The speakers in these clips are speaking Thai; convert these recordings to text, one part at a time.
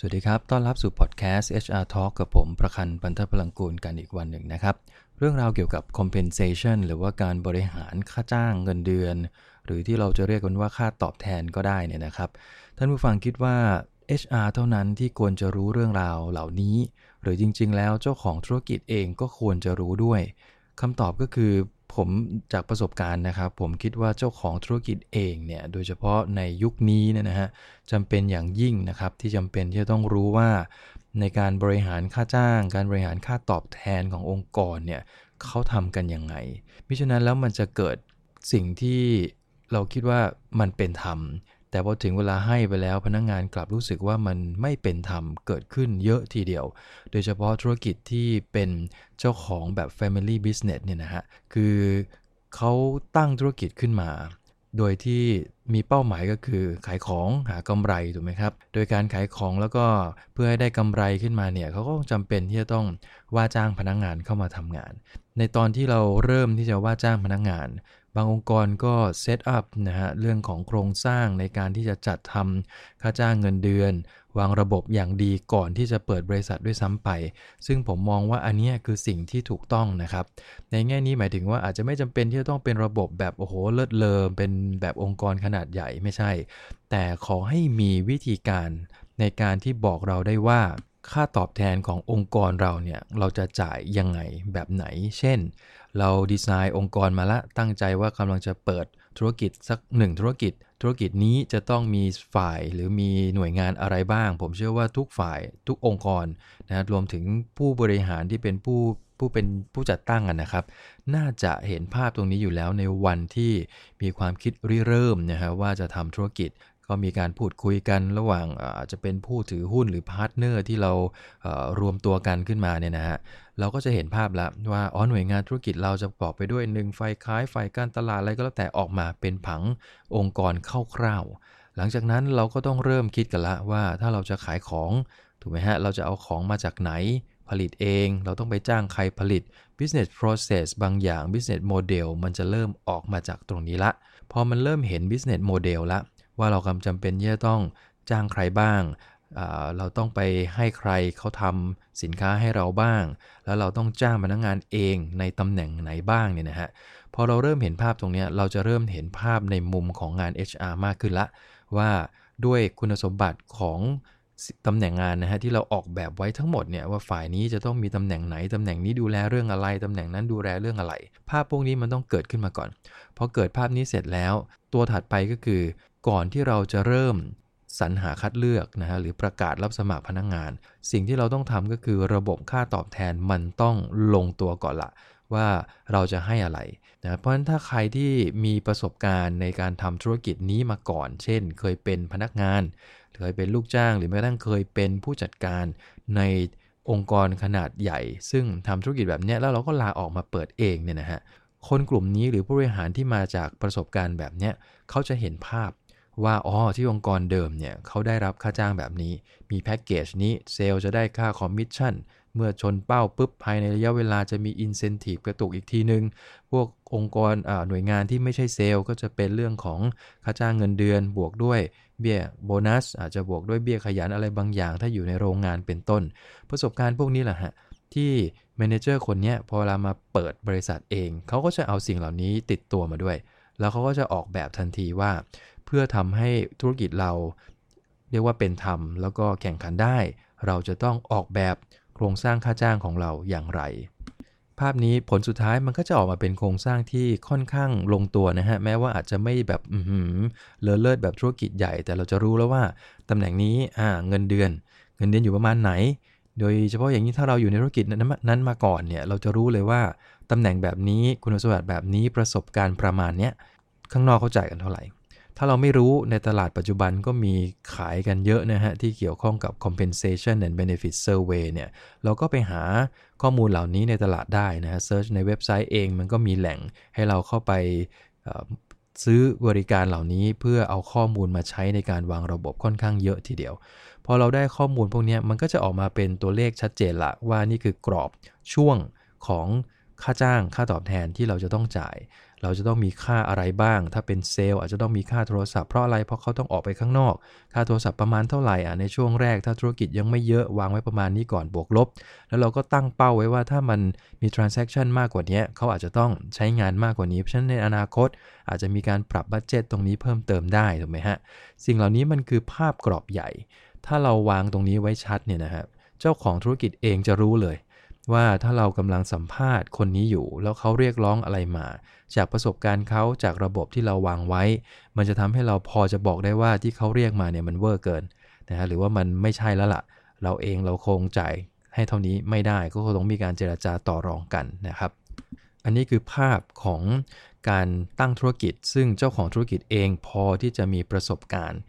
สวัสดีครับ ต้อนรับสู่พอดแคสต์ HR Talk กับผม ประคันปันทพลังกูลกันอีกวันหนึ่งนะครับ เรื่องราวเกี่ยวกับ compensation หรือว่าการบริหารค่าจ้างเงินเดือน หรือที่เราจะเรียกกันว่าค่าตอบแทนก็ได้เนี่ยนะครับ ท่านผู้ฟังคิดว่า HR เท่านั้นที่ควรจะรู้เรื่องราวเหล่านี้ หรือจริง ๆ แล้วเจ้าของธุรกิจเองก็ควรจะรู้ด้วยคำตอบก็คือ ผมจากประสบการณ์นะครับ ผมคิดว่าเจ้าของธุรกิจเองเนี่ยโดยเฉพาะในยุคนี้เนี่ยนะฮะจำเป็นอย่างยิ่งนะครับ ที่จำเป็นที่จะต้องรู้ว่า ในการบริหารค่าจ้าง การบริหารค่าตอบแทนขององค์กรเนี่ยเขาทำกันยังไงมิฉะนั้นแล้วมันจะเกิดสิ่งที่เราคิดว่ามันเป็นธรรม แต่พอถึงเวลาให้ไปแล้วพนักงงานกลับรู้สึกว่ามันไม่เป็นธรรมเกิดขึ้นเยอะทีเดียว โดยเฉพาะธุรกิจที่เป็นเจ้าของแบบ Family Business เนี่ยนะฮะ คือเขาตั้งธุรกิจขึ้นมา โดยที่มีเป้าหมายก็คือขายของหากำไรถูกไหมครับ โดยการขายของแล้วก็เพื่อให้ได้กำไรขึ้นมาเนี่ยเขาก็จำเป็นที่จะต้องว่าจ้างพนักงานเข้ามาทำงาน ในตอนที่เราเริ่มที่จะว่าจ้างพนักงาน บางองค์กรก็ set up นะฮะเรื่องของโครงสร้างในการที่จะจัดทำค่าจ้างเงินเดือน วางระบบอย่างดีก่อนที่จะเปิดบริษัทด้วยซ้ำไป ซึ่งผมมองว่าอันนี้คือสิ่งที่ถูกต้องนะครับ ในแง่นี้หมายถึงว่าอาจจะไม่จำเป็นที่จะต้องเป็นระบบแบบโอ้โหเลิศเลอเป็นแบบองค์กรขนาดใหญ่ไม่ใช่ แต่ขอให้มีวิธีการในการที่บอกเราได้ว่าค่าตอบแทนขององค์กรเราเนี่ย เราจะจ่ายยังไงแบบไหน เช่น เราดีไซน์องค์กรมาละตั้งใจว่ากำลังจะเปิดธุรกิจสักหนึ่งธุรกิจ ธุรกิจนี้จะต้องมีฝ่ายหรือมีหน่วยงานอะไรบ้าง ผมเชื่อว่าทุกฝ่ายทุกองค์กรนะรวมถึงผู้บริหารที่เป็นผู้ผู้เป็นผู้จัดตั้งนะครับ น่าจะเห็นภาพตรงนี้อยู่แล้วในวันที่มีความคิดริเริ่มนะฮะว่าจะทำธุรกิจ ก็มีการพูดคุยกันระหว่างอาจจะเป็นผู้ถือหุ้นหรือ partner ที่เรารวมตัวกันขึ้นมาเนี่ยนะฮะเราก็จะเห็นภาพแล้วว่าอ๋อหน่วยงานธุรกิจเราจะประกอบไปด้วยหนึ่งฝ่ายขายฝ่ายการตลาดอะไรก็แล้วแต่ออกมาเป็นผังองค์กรคร่าวๆหลังจากนั้นเราก็ต้องเริ่มคิดกันละว่าถ้าเราจะขายของถูกไหมฮะเราจะเอาของมาจากไหนผลิตเอง เราต้องไปจ้างใครผลิต business process บางอย่าง business model มันจะเริ่มออกมาจากตรงนี้ละ พอมันเริ่มเห็น business model ละ ว่าเรากำจำเป็นที่จะต้องจ้างใครบ้าง เราต้องไปให้ใครเขาทำสินค้าให้เราบ้าง แล้วเราต้องจ้างพนักงงานเองในตำแหน่งไหนบ้างเนี่ยนะฮะพอเราเริ่มเห็นภาพตรงนี้เราจะเริ่มเห็นภาพในมุมของงาน HR มากขึ้นละ ว่าด้วยคุณสมบัติของตำแหน่งงานนะฮะที่เราออกแบบไว้ทั้งหมดเนี่ยว่าฝ่ายนี้จะต้องมีตำแหน่งไหนตำแหน่งนี้ดูแลเรื่องอะไรตำแหน่งนั้นดูแลเรื่องอะไร ภาพพวกนี้มันต้องเกิดขึ้นมาก่อนพอเกิดภาพนี้เสร็จแล้ว ตัวถัดไปก็คือ ก่อนที่เราจะเริ่มสรรหาคัดเลือกนะฮะหรือประกาศรับสมัครพนักงงาน สิ่งที่เราต้องทำก็คือระบบค่าตอบแทนมันต้องลงตัวก่อนละว่าเราจะให้อะไรนะเพราะฉะนั้นถ้าใครที่มีประสบการณ์ในการทำธุรกิจนี้มาก่อน เช่น เคยเป็นพนักงาน เคยเป็นลูกจ้าง หรือแม้กระทั่งเคยเป็นผู้จัดการในองค์กรขนาดใหญ่ ซึ่งทำธุรกิจแบบนี้แล้วเราก็ลาออกมาเปิดเองเนี่ยนะฮะคนกลุ่มนี้หรือผู้บริหารที่มาจากประสบการณ์แบบนี้เขาจะเห็นภาพ ว่าอ๋อที่องค์กรเดิมเนี่ยเขาได้รับค่าจ้างแบบนี้ มีแพ็กเกจนี้เซลล์จะได้ค่าคอมมิชชั่นเมื่อชนเป้าปุ๊บภายในระยะเวลาจะมีอินเซนティブกระตุกอีกทีนึง พวกองค์กรหน่วยงานที่ไม่ใช่เซลล์ก็จะเป็นเรื่องของค่าจ้างเงินเดือน บวกด้วยเบี้ยโบนัสอาจจะบวกด้วยเบี้ยขยันอะไรบางอย่าง ถ้าอยู่ในโรงงานเป็นต้น ประสบการณ์พวกนี้แหละฮะที่เมนเจอร์คนนี้พอเวลามาเปิดบริษัทเองเขาก็จะเอาสิ่งเหล่านี้ติดตัวมาด้วย แล้วเขาก็จะออกแบบทันทีว่า เพื่อทำให้ธุรกิจเรา เรียกว่าเป็นธรรม แล้วก็แข่งขันได้ เราจะต้องออกแบบโครงสร้างค่าจ้างของเราอย่างไร ภาพนี้ผลสุดท้ายมันก็จะออกมาเป็นโครงสร้างที่ค่อนข้างลงตัวนะฮะ แม้ว่าอาจจะไม่แบบเลอเลิศแบบธุรกิจใหญ่ แต่เราจะรู้แล้วว่าตำแหน่งนี้อ่าเงินเดือน เงินเดือนอยู่ประมาณไหน โดยเฉพาะอย่างนี้ถ้าเราอยู่ในธุรกิจนั้นมาก่อนเนี่ยเราจะรู้เลยว่าตำแหน่งแบบนี้คุณสมบัติแบบนี้ประสบการณ์ประมาณเนี้ยข้างนอกเขาจ่ายกันเท่าไหร่ ถ้าเราไม่รู้ในตลาดปัจจุบันก็มีขายกันเยอะนะฮะ ที่เกี่ยวข้องกับ compensation and benefit survey เนี่ย เราก็ไปหาข้อมูลเหล่านี้ในตลาดได้นะฮะเซิร์ชในเว็บไซต์เองมันก็มีแหล่งให้เราเข้าไปซื้อบริการเหล่านี้เพื่อเอาข้อมูลมาใช้ในการวางระบบค่อนข้างเยอะทีเดียว พอเราได้ข้อมูลพวกนี้มันก็จะออกมาเป็นตัวเลขชัดเจนละว่านี่คือกรอบช่วงของค่าจ้างค่าตอบแทนที่เราจะต้องจ่าย เราจะต้องมีค่าอะไรบ้าง ถ้าเป็นเซลล์อาจจะต้องมีค่าโทรศัพท์เพราะอะไร เพราะเขาต้องออกไปข้างนอก ค่าโทรศัพท์ประมาณเท่าไหร่อะในช่วงแรก ถ้าธุรกิจยังไม่เยอะวางไว้ประมาณนี้ก่อนบวกลบ แล้วเราก็ตั้งเป้าไว้ว่าถ้ามันมี transaction มากกว่านี้เขาอาจจะต้องใช้งานมากกว่านี้ เพราะฉะนั้นในอนาคต อาจจะมีการปรับบัตเจตตรงนี้เพิ่มเติมได้ถูกไหมฮะ สิ่งเหล่านี้มันคือภาพกรอบใหญ่ ถ้าเราวางตรงนี้ไว้ชัดเนี่ยนะฮะเจ้าของธุรกิจเองจะรู้เลย ว่าถ้าเรากำลังสัมภาษณ์คนนี้อยู่ แล้วเขาเรียกร้องอะไรมา จากประสบการณ์เขาจากระบบที่เราวางไว้ มันจะทำให้เราพอจะบอกได้ว่าที่เขาเรียกมาเนี่ยมันเวอร์เกินนะฮะหรือว่ามันไม่ใช่แล้วละ่ะ เราเองเราคงจ่ายให้เท่านี้ไม่ได้ก็คงต้องมีการเจราจาต่อรองกันนะครับ อันนี้คือภาพของการตั้งธุรกิจ ซึ่งเจ้าของธุรกิจเองพอที่จะมีประสบการณ์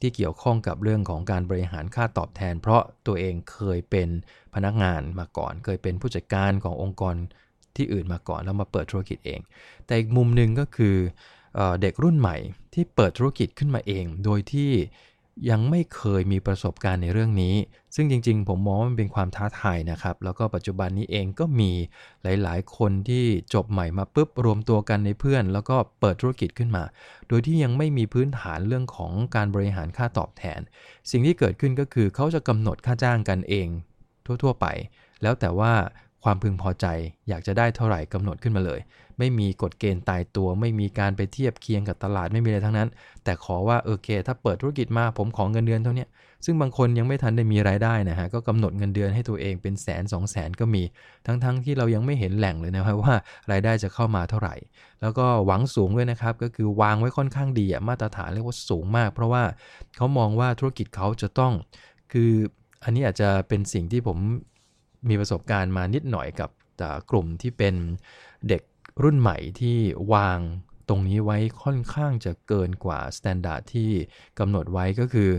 ที่เกี่ยวข้องกับเรื่องของการบริหารค่าตอบแทน เพราะตัวเองเคยเป็นพนักงานมาก่อน เคยเป็นผู้จัดการขององค์กรที่อื่นมาก่อนแล้วมาเปิดธุรกิจเอง แต่อีกมุมหนึ่งก็คือเด็กรุ่นใหม่ที่เปิดธุรกิจขึ้นมาเอง โดยที่ ยังไม่เคยมีประสบการณ์ในเรื่องนี้ ซึ่งจริงๆ ผมมองว่ามันเป็นความท้าทายนะครับ แล้วก็ปัจจุบันนี้เองก็มีหลายๆ คนที่จบใหม่มาปุ๊บรวมตัวกันในเพื่อน แล้วก็เปิดธุรกิจขึ้นมา โดยที่ยังไม่มีพื้นฐานเรื่องของการบริหารค่าตอบแทน สิ่งที่เกิดขึ้นก็คือเขาจะกำหนดค่าจ้างกันเอง ทั่วๆ ไป แล้วแต่ว่าความพึงพอใจอยากจะได้เท่าไหร่กำหนดขึ้นมาเลย ไม่มีกฎเกณฑ์ตายตัว ไม่มีการไปเทียบเคียงกับตลาดไม่มีอะไรทั้งนั้น แต่ขอว่าโอเค ถ้าเปิดธุรกิจมาผมขอเงินเดือนเท่านี้ซึ่งบางคนยังไม่ทันได้มีรายได้นะฮะก็กำหนดเงินเดือนให้ตัวเองเป็นแสนสองแสนก็มี ทั้งๆทที่เรายังไม่เห็นแหล่งเลยนะครับว่ารายได้จะเข้ามาเท่าไหร่ แล้วก็หวังสูงด้วยนะครับก็คือวางไว้ค่อนข้างดีอะมาตรฐานเรียกว่าสูงมาก เพราะว่าเขามองว่าธุรกิจเขาจะต้อง คืออันนี้อาจจะเป็นสิ่งที่ผมมีประสบการณ์มานิดหน่อยกับกลุ่มที่เป็นเด็ก รุ่นใหม่ที่วางตรงนี้ไว้ค่อนข้างจะเกินกว่า standard ที่กำหนดไว้ก็คือ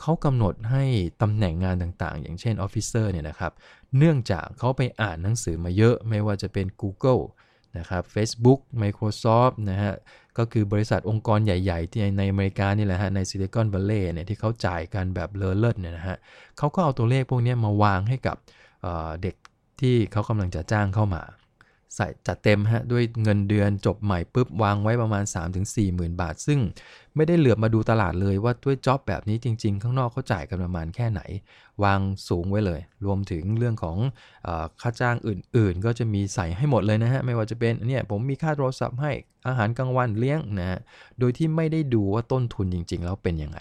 เขากำหนดให้ตำแหน่งงานต่างๆ อย่างเช่น officer เนี่ยนะครับ เนื่องจากเขาไปอ่านหนังสือมาเยอะไม่ว่าจะเป็น Google นะครับ Facebook Microsoft นะฮะ ก็คือบริษัทองค์กรใหญ่ๆ ที่ในอเมริกานี่แหละฮะ ในซิลิคอนวัลเลย์เนี่ยที่เขาจ่ายกันแบบเลอเลิศเนี่ยนะฮะเขาก็เอาตัวเลขพวกนี้มาวางให้กับเด็กที่เขากำลังจะจ้างเข้ามา ใส่จัดเต็มฮะด้วยเงินเดือนจบใหม่ปุ๊บวางไว้ประมาณ 3-4หมื่นบาท ซึ่งไม่ได้เหลือบมาดูตลาดเลยว่าด้วยจ็อบแบบนี้จริง ๆ ข้างนอกเขาจ่ายกันประมาณแค่ไหน วางสูงไว้เลย รวมถึงเรื่องของอค่าจ้างอื่น ๆ ก็จะมีใส่ให้หมดเลยนะฮะ ไม่ว่าจะเป็นเนี่ยผมมีค่าโทรศัพท์ให้อาหารกลางวันเลี้ยงนะฮะโดยที่ไม่ได้ดูว่าต้นทุนจริง ๆ แล้วเป็นยังไง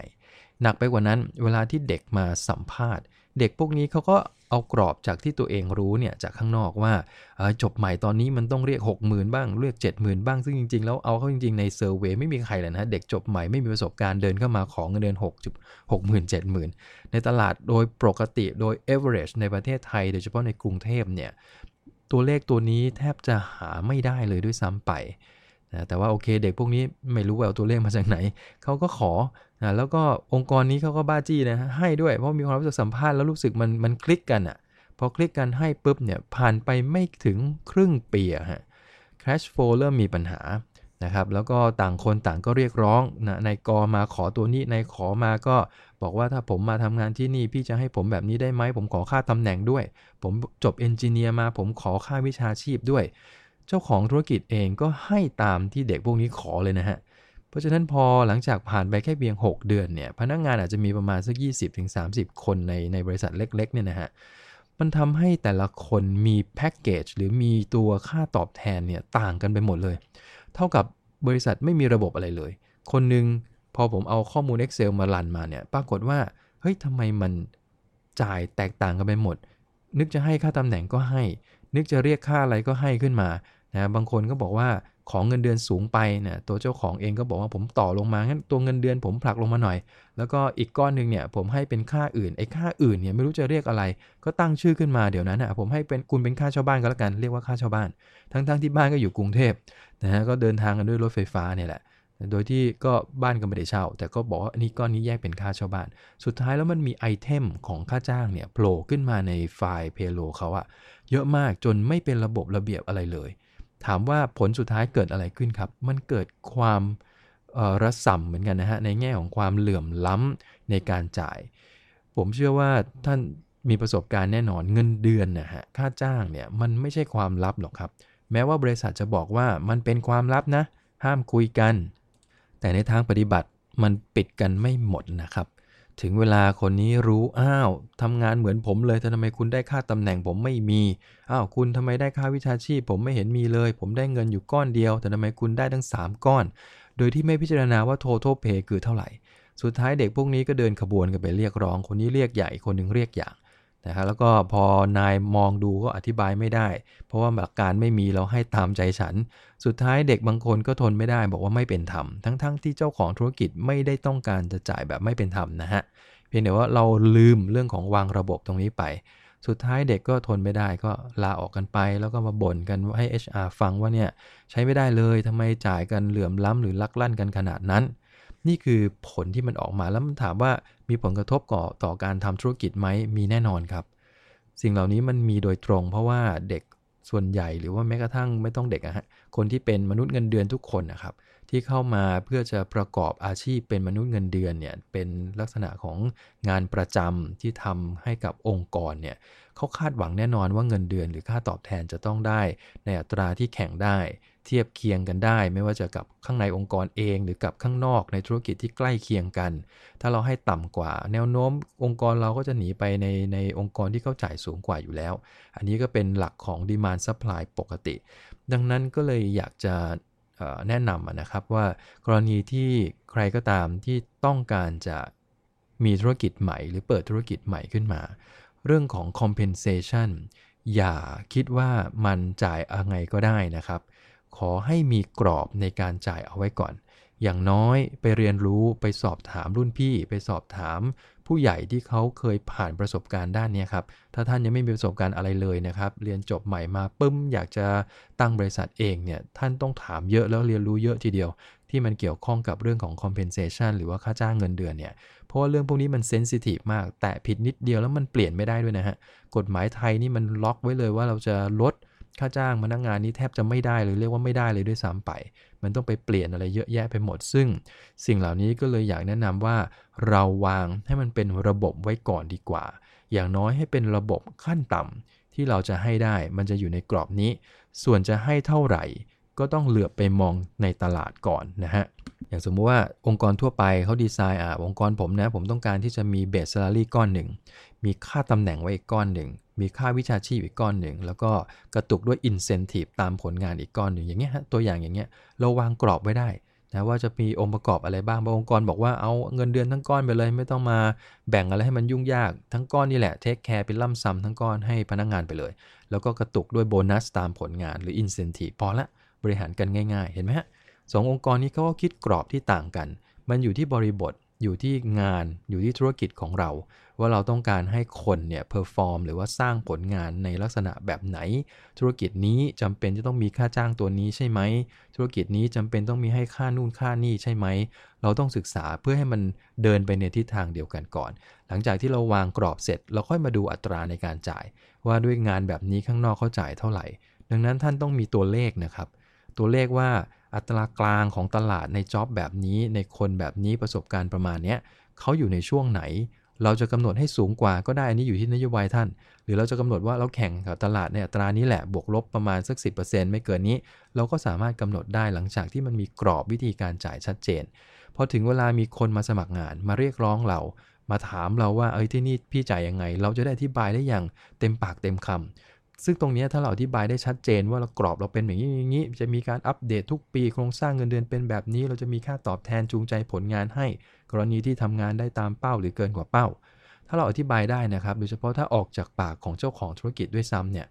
หนักไปกว่านั้นเวลาที่เด็กมาสัมภาษณ์ เด็กพวกนี้เขาก็เอากรอบจากที่ตัวเองรู้เนี่ยจากข้างนอกว่าจบใหม่ตอนนี้มันต้องเรียก 60,000 บ้างเรียก 70,000 บ้างซึ่งจริง ๆ แล้วเอาเข้าจริง ๆ ในเซอร์เวยไม่มีใครเลยนะเด็กจบใหม่ไม่มีประสบการณ์เดินเข้ามาขอเงินเดือน6 60,000 70,000 ในตลาดโดยปกติโดย average ในประเทศไทย โดยเฉพาะในกรุงเทพเนี่ยตัวเลขตัวนี้แทบจะหาไม่ได้เลยด้วยซ้ำไปนะแต่ว่าโอเคเด็กพวกนี้ไม่รู้ว่าเอาตัวเลขมาจากไหน เขาก็ขอ นะแล้วก็องค์กรนี้เขาก็บ้าจี้นะให้ด้วยเพราะมีความรู้สึกสัมภาษณ์แล้วรู้สึกมันมันคลิกกันอะ่ะพอคลิกกันให้ปุ๊บเนี่ยผ่านไปไม่ถึงครึ่งปีอะฮะ cash flow เริ่มมีปัญหานะครับแล้วก็ต่างคนต่างก็เรียกร้องนะนายกมาขอตัวนี้นายขอมาก็บอกว่าถ้าผมมาทำงานที่นี่ พี่จะให้ผมแบบนี้ได้ไหม ผมขอค่าตำแหน่งด้วย ผมจบเอนจิเนียร์มา ผมขอค่าวิชาชีพด้วย เจ้าของธุรกิจเองก็ให้ตามที่เด็กพวกนี้ขอเลยนะฮะ ราะฉะนั้นพอหลังจากผ่านไปแค่เพียง 6 เดือนเนี่ยพนักงงานอาจจะมีประมาณสัก 20-30 คนในในบริษัทเล็กๆเนี่ยนะฮะมันทำให้แต่ละคนมีแพ็กเกจหรือมีตัวค่าตอบแทนเนี่ยต่างกันไปหมดเลย เท่ากับบริษัทไม่มีระบบอะไรเลย คนหนึ่งพอผมเอาข้อมูล Excel มารันมาเนี่ยปรากฏว่าเฮ้ยทำไมมันจ่ายแตกต่างกันไปหมด นึกจะให้ค่าตำแหน่งก็ให้ นึกจะเรียกค่าอะไรก็ให้ขึ้นมานะบางคนก็บอกว่า ของเงินเดือนสูงไปเนี่ยตัวเจ้าของเองก็บอกว่าผมต่อลงมางั้นตัวเงินเดือนผมผลักลงมาหน่อย แล้วก็อีกก้อนหนึ่งเนี่ยผมให้เป็นค่าอื่นไอ้ค่าอื่นเนี่ยไม่รู้จะเรียกอะไร ก็ตั้งชื่อขึ้นมาเดี๋ยวนั้นอะผมให้เป็นคุณเป็นค่าเช่าบ้านก็แล้วกันเรียกว่าค่าเช่าบ้าน ทั้งๆทที่บ้านก็อยู่กรุงเทพนะฮะก็เดินทางกันด้วยรถไฟฟ้าเนี่ยแหละโดยที่ก็บ้านก็ไม่ได้เช่า แต่ก็บอกว่านี่ก้อนนี้แยกเป็นค่าเช่าบ้าน สุดท้ายแล้วมันมีไอเทมของค่าจ้างเนี่ยโผล่ขึ้นมาในไฟล์เพโลเขาอะเยอะมากจนไม่เป็นระบบระเบียบอะไรเลย ถามว่าผลสุดท้ายเกิดอะไรขึ้นครับ มันเกิดความระส่ำเหมือนกันนะฮะ ในแง่ของความเหลื่อมล้ำในการจ่าย ผมเชื่อว่าท่านมีประสบการณ์แน่นอนเงินเดือนนะฮะค่าจ้างเนี่ยมันไม่ใช่ความลับหรอกครับ แม้ว่าบริษัทจะบอกว่ามันเป็นความลับนะ ห้ามคุยกัน แต่ในทางปฏิบัติมันปิดกันไม่หมดนะครับ ถึงเวลาคนนี้รู้อ้าวทำงานเหมือนผมเลยแต่ทำไมคุณได้ค่าตำแหน่งผมไม่มีอ้าวคุณทำไมได้ค่าวิชาชีพ ผมไม่เห็นมีเลย ผมได้เงินอยู่ก้อนเดียว แต่ทำไมคุณได้ทั้ง 3 ก้อน โดยที่ไม่พิจารณาว่า total pay คือเท่าไหร่ สุดท้ายเด็กพวกนี้ก็เดินขบวนกันไปเรียกร้อง คนนี้เรียกใหญ่คนนึงเรียกอย่าง นะครับแล้วก็พอนายมองดูก็อธิบายไม่ได้ เพราะว่าหลักการไม่มีเราให้ตามใจฉัน สุดท้ายเด็กบางคนก็ทนไม่ได้บอกว่าไม่เป็นธรรมทั้งๆทที่เจ้าของธุรกิจไม่ได้ต้องการจะจ่ายแบบไม่เป็นธรรมนะฮะเพียงแต่ว่าเราลืมเรื่องของวางระบบตรงนี้ไป สุดท้ายเด็กก็ทนไม่ได้ก็ลาออกกันไป แล้วก็มาบ่นกันให้ HR ฟังว่าเนี่ยใช้ไม่ได้เลยทำไมจ่ายกันเหลื่อมล้ำหรือลักลั่นกันขนาดนั้น นี่คือผลที่มันออกมาแล้วมันถามว่ามีผลกระทบก่อต่อการทำธุรกิจไหมมีแน่นอนครับ สิ่งเหล่านี้มันมีโดยตรง เพราะว่าเด็กส่วนใหญ่หรือว่าแม้กระทั่งไม่ต้องเด็กอะฮะคนที่เป็นมนุษย์เงินเดือนทุกคนนะครับ ที่เข้ามาเพื่อจะประกอบอาชีพเป็นมนุษย์เงินเดือนเนี่ยเป็นลักษณะของงานประจำที่ทำให้กับองค์กรเนี่ยเขาคาดหวังแน่นอนว่าเงินเดือนหรือค่าตอบแทนจะต้องได้ ในอัตราที่แข่งได้ เทียบเคียงกันได้ ไม่ว่าจะกับข้างในองค์กรเอง หรือกับข้างนอกในธุรกิจที่ใกล้เคียงกัน ถ้าเราให้ต่ำกว่า แนวโน้มองค์กรเราก็จะหนีไปในในองค์กรที่เขาจ่ายสูงกว่าอยู่แล้ว อันนี้ก็เป็นหลักของ demand supply ปกติ ดังนั้นก็เลยอยากจะแนะนำนะครับว่ากรณีที่ใครก็ตามที่ต้องการจะมีธุรกิจใหม่ หรือเปิดธุรกิจใหม่ขึ้นมา เรื่องของ compensation อย่าคิดว่ามันจ่ายอะไรก็ได้นะครับ ขอให้มีกรอบในการจ่ายเอาไว้ก่อน อย่างน้อยไปเรียนรู้ไปสอบถามรุ่นพี่ ไปสอบถาม ผู้ใหญ่ที่เขาเคยผ่านประสบการณ์ด้านนี้ครับ ถ้าท่านยังไม่มีประสบการณ์อะไรเลยนะครับ เรียนจบใหม่มาปึ้มอยากจะตั้งบริษัทเองเนี่ย ท่านต้องถามเยอะแล้วเรียนรู้เยอะทีเดียว ที่มันเกี่ยวข้องกับเรื่องของ compensation หรือว่าค่าจ้างเงินเดือนเนี่ยเพราะว่าเรื่องพวกนี้มันเซนซิทีฟมาก แต่ผิดนิดเดียวแล้วมันเปลี่ยนไม่ได้ด้วยนะฮะกฎหมายไทยนี่มันล็อกไว้เลยว่าเราจะลด ค่าจ้างพนักงงานนี้แทบจะไม่ได้เลยเรียกว่าไม่ได้เลยด้วยซ้ำไป มันต้องไปเปลี่ยนอะไรเยอะแยะไปหมด ซึ่งสิ่งเหล่านี้ก็เลยอยากแนะนำว่า เราวางให้มันเป็นระบบไว้ก่อนดีกว่า อย่างน้อยให้เป็นระบบขั้นต่ำที่เราจะให้ได้ มันจะอยู่ในกรอบนี้ ส่วนจะให้เท่าไหร่ ก็ต้องเหลือบไปมองในตลาดก่อนนะฮะอย่างสมมุติว่าองค์กรทั่วไปเขาดีไซน์อะองค์กรผมนะผมต้องการที่จะมีเบสซาลารีก้อนหนึ่งมีค่าตำแหน่งไว้อีกก้อนหนึ่ง มีค่าวิชาชีพอีกก้อนหนึ่ง แล้วก็กระตุกด้วย incentive ตามผลงานอีกก้อนหนึ่งอย่างเงี้ยฮะตัวอย่างอย่างเงี้ยเราวางกรอบไว้ได้นะว่าจะมีองค์ประกอบอะไรบ้างบางองค์กรบอกว่าเอาเงินเดือนทั้งก้อนไปเลย ไม่ต้องมาแบ่งอะไรให้มันยุ่งยากทั้งก้อนนี่แหละเทคแคร์เป็นล่ำซ้ำทั้งก้อนให้พนักงงานไปเลย แล้วก็กระตุกด้วยโบนัสตามผลงานหรือ incentive พอละบริหารกันง่าย ๆ เห็นไหมฮะสององค์กรนี้เขาก็คิดกรอบที่ต่างกัน มันอยู่ที่บริบทอยู่ที่งานอยู่ที่ธุรกิจของเรา ว่าเราต้องการให้คนเนี่ย perform หรือว่าสร้างผลงานในลักษณะแบบไหน ธุรกิจนี้จำเป็นจะต้องมีค่าจ้างตัวนี้ใช่ไหม ธุรกิจนี้จำเป็นต้องมีให้ค่านู่นค่านี่ใช่ไหม เราต้องศึกษาเพื่อให้มันเดินไปในทิศทางเดียวกันก่อน หลังจากที่เราวางกรอบเสร็จ เราค่อยมาดูอัตราในการจ่าย ว่าด้วยงานแบบนี้ข้างนอกเขาจ่ายเท่าไหร่ ดังนั้นท่านต้องมีตัวเลขนะครับ ตัวเลขว่าอัตรากลางของตลาดในจ็อบแบบนี้ในคนแบบนี้ประสบการณ์ประมาณนี้เขาอยู่ในช่วงไหน เราจะกำหนดให้สูงกว่าก็ได้อันนี้อยู่ที่นโยบายท่าน หรือเราจะกำหนดว่าเราแข่งกับตลาดในอัตรานี้แหละบวกลบประมาณสัก 10%ไม่เกินนี้ เราก็สามารถกำหนดได้หลังจากที่มันมีกรอบวิธีการจ่ายชัดเจนพอถึงเวลามีคนมาสมัครงานมาเรียกร้องเรา มาถามเราว่าเอ้ยที่นี่พี่จ่ายยังไง เราจะได้อธิบายได้อย่างเต็มปากเต็มคำ ซึ่งตรงนี้ถ้าเราอธิบายได้ชัดเจนว่าเรากรอบเราเป็นอย่างนี้อย่างนี้ จะมีการอัปเดตทุกปีโครงสร้างเงินเดือนเป็นแบบนี้ เราจะมีค่าตอบแทนจูงใจผลงานให้ กรณีที่ทำงานได้ตามเป้าหรือเกินกว่าเป้า ถ้าเราอธิบายได้นะครับโดยเฉพาะถ้าออกจากปากของเจ้าของธุรกิจด้วยซ้ำเนี่ย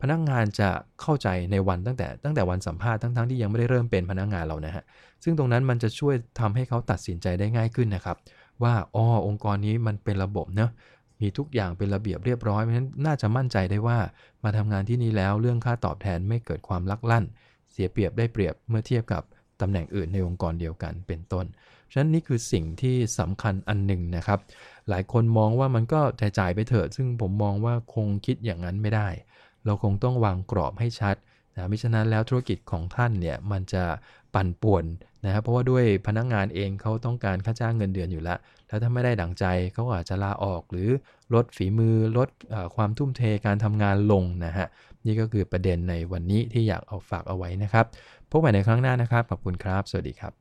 พนักงงานจะเข้าใจในวันตั้งแต่ตั้งแต่วันสัมภาษณ์ทั้งๆที่ยังไม่ได้เริ่มเป็นพนักงงานเรานะฮะซึ่งตรงนั้นมันจะช่วยทำให้เขาตัดสินใจได้ง่ายขึ้นนะครับว่าอ๋อองค์กรนี้มันเป็นระบบเนะ มีทุกอย่างเป็นระเบียบเรียบร้อยเพราะฉะนั้นน่าจะมั่นใจได้ว่ามาทำงานที่นี่แล้วเรื่องค่าตอบแทนไม่เกิดความลักลั่น เสียเปรียบได้เปรียบเมื่อเทียบกับตำแหน่งอื่นในองค์กรเดียวกันเป็นต้น ฉะนั้นนี่คือสิ่งที่สำคัญอันหนึ่งนะครับ หลายคนมองว่ามันก็จ่ายไปเถอะ ซึ่งผมมองว่าคงคิดอย่างนั้นไม่ได้ เราคงต้องวางกรอบให้ชัดนะมิฉะนั้นแล้วธุรกิจของท่านเนี่ยมันจะ ปั่นป่วนนะครับเพราะว่าด้วยพนักงงานเองเขาต้องการค่าจ้างเงินเดือนอยู่แล้ว แล้วถ้าไม่ได้ดังใจเขาอาจจะลาออกหรือลดฝีมือลดความทุ่มเทการทำงานลงนะฮะนี่ก็คือประเด็นในวันนี้ที่อยากเอาฝากเอาไว้นะครับ พบกันในครั้งหน้านะครับ ขอบคุณครับ สวัสดีครับ